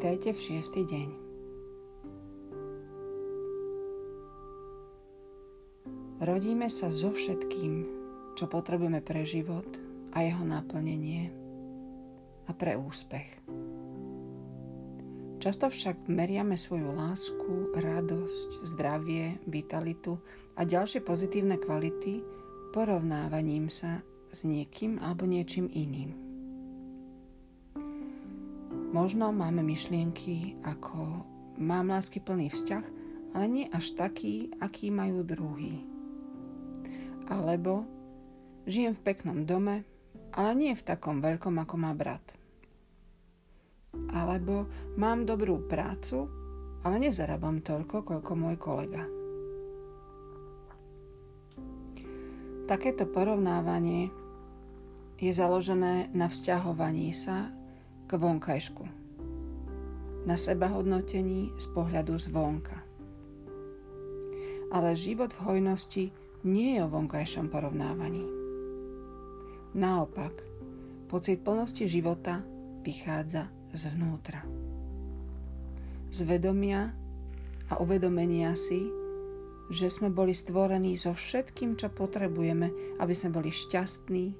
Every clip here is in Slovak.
Vítajte v šiestý deň. Rodíme sa so všetkým, čo potrebujeme pre život a jeho naplnenie a pre úspech. Často však meriame svoju lásku, radosť, zdravie, vitalitu a ďalšie pozitívne kvality porovnávaním sa s niekým alebo niečím iným. Možno máme myšlienky ako mám lásky plný vzťah, ale nie až taký, aký majú druhý. Alebo žijem v peknom dome, ale nie v takom veľkom, ako má brat. Alebo mám dobrú prácu, ale nezarábam toľko, koľko môj kolega. Takéto porovnávanie je založené na vzťahovaní sa k vonkajšku, na sebahodnotení z pohľadu zvonka. Ale život v hojnosti nie je o vonkajšom porovnávaní. Naopak, pocit plnosti života vychádza zvnútra. Z vedomia a uvedomenia si, že sme boli stvorení so všetkým, čo potrebujeme, aby sme boli šťastní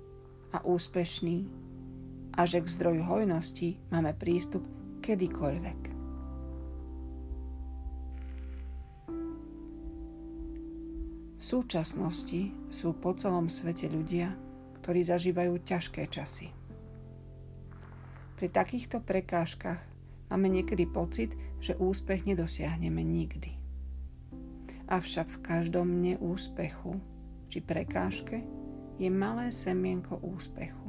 a úspešní a že k zdroju hojnosti máme prístup kedykoľvek. V súčasnosti sú po celom svete ľudia, ktorí zažívajú ťažké časy. Pri takýchto prekážkach máme niekedy pocit, že úspech nedosiahneme nikdy. Avšak v každom neúspechu či prekážke je malé semienko úspechu.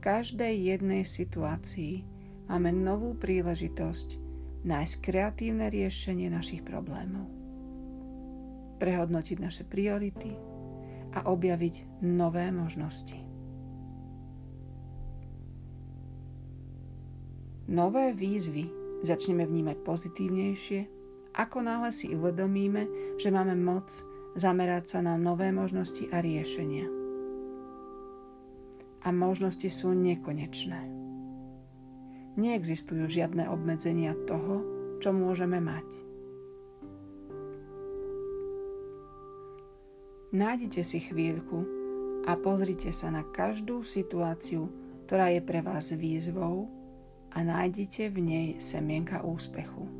Každej jednej situácii máme novú príležitosť nájsť kreatívne riešenie našich problémov, prehodnotiť naše priority a objaviť nové možnosti. Nové výzvy začneme vnímať pozitívnejšie, ako náhle si uvedomíme, že máme moc zamerať sa na nové možnosti a riešenia. A možnosti sú nekonečné. Neexistujú žiadne obmedzenia toho, čo môžeme mať. Nájdite si chvíľku a pozrite sa na každú situáciu, ktorá je pre vás výzvou a nájdete v nej semienka úspechu.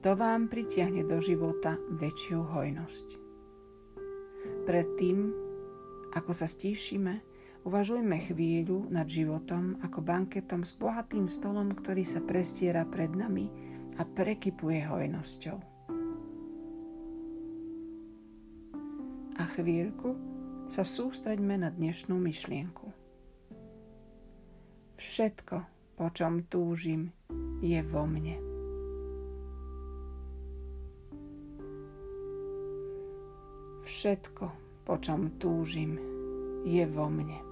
To vám pritiahne do života väčšiu hojnosť. Predtým, ako sa stíšime, uvažujme chvíľu nad životom ako banketom s bohatým stolom, ktorý sa prestiera pred nami a prekypuje hojnosťou. A chvíľku sa sústreďme na dnešnú myšlienku. Všetko, po čom túžim, je vo mne. Všetko, po čom túžim, je vo mne.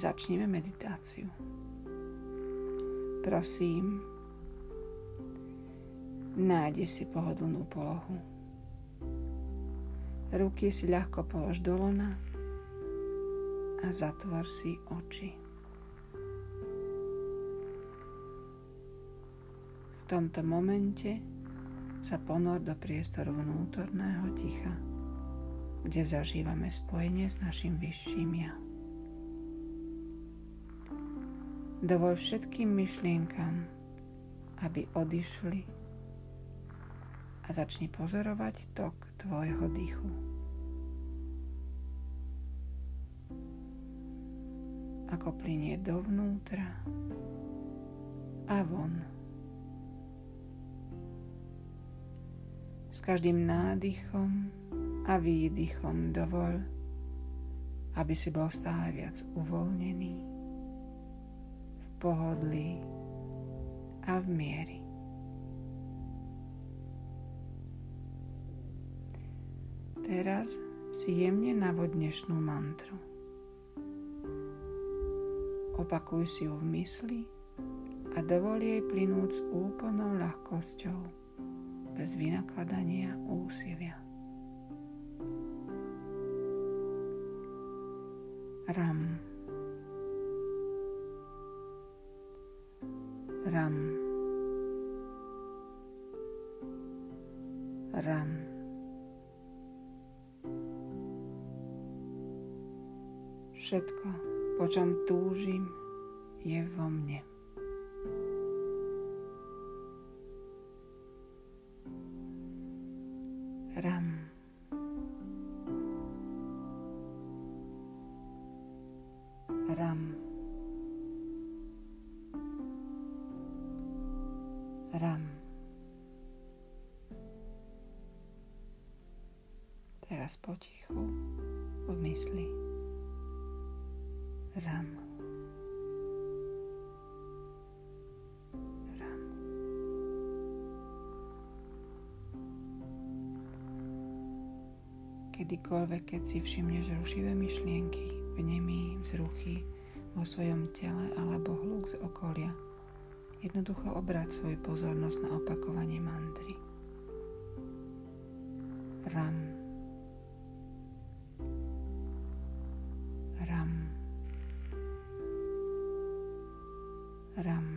Začneme meditáciu. Prosím, Nájdi si pohodlnú polohu. Ruky si ľahko polož do lona a zatvor si oči. V tomto momente sa ponor do priestoru vnútorného ticha, kde zažívame spojenie s našim vyšším ja. Dovol všetkým myšlienkam, aby odišli a začni pozorovať tok tvojho dýchu. Ako plinie dovnútra a von. S každým nádychom a výdychom dovol, aby si bol stále viac uvoľnený, pohodlí a v miery. Teraz si jemne navod dnešnú mantru. Opakuj si ju v mysli a dovol jej plynúť s úplnou ľahkosťou bez vynakladania úsilia. Ram. Ram. Ram. Všetko, po čom túžim, je vo mne. Ram. Ram. Ram. Teraz potichu v mysli. Ram. kedykoľvek, keď si všimneš rušivé myšlienky, vnemy, vzruchy vo svojom tele alebo hluk z okolia. Jednoducho obrať svoju pozornosť na opakovanie mantry. Ram. Ram. Ram.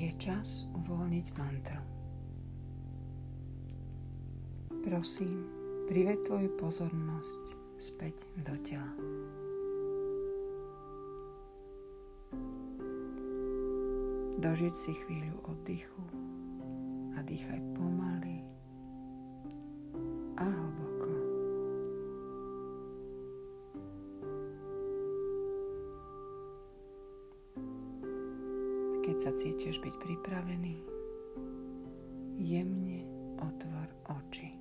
Je čas uvoľniť mantru. Prosím, prived tvoju pozornosť späť do tela. Dožiť si chvíľu oddychu a dýchaj pomaly a hlboko. Keď sa cítiš byť pripravený, jemne otvor oči.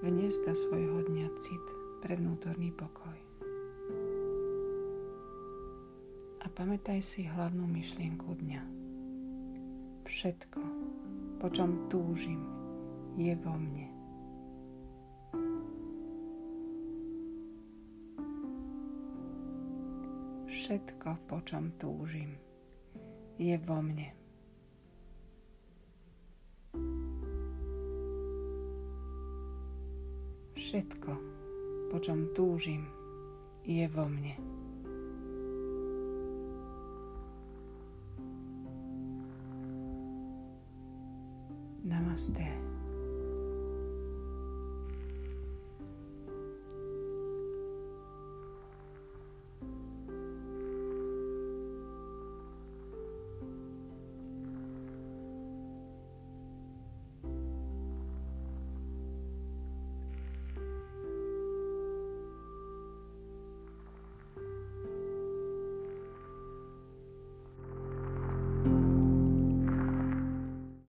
Vnes do svojho dňa cit pre vnútorný pokoj. A pamätaj si hlavnú myšlienku dňa. Všetko, po čom túžim, je vo mne. Všetko, po čom túžim, je vo mne. Všetko, po čom túžim, je vo mne. Namaste.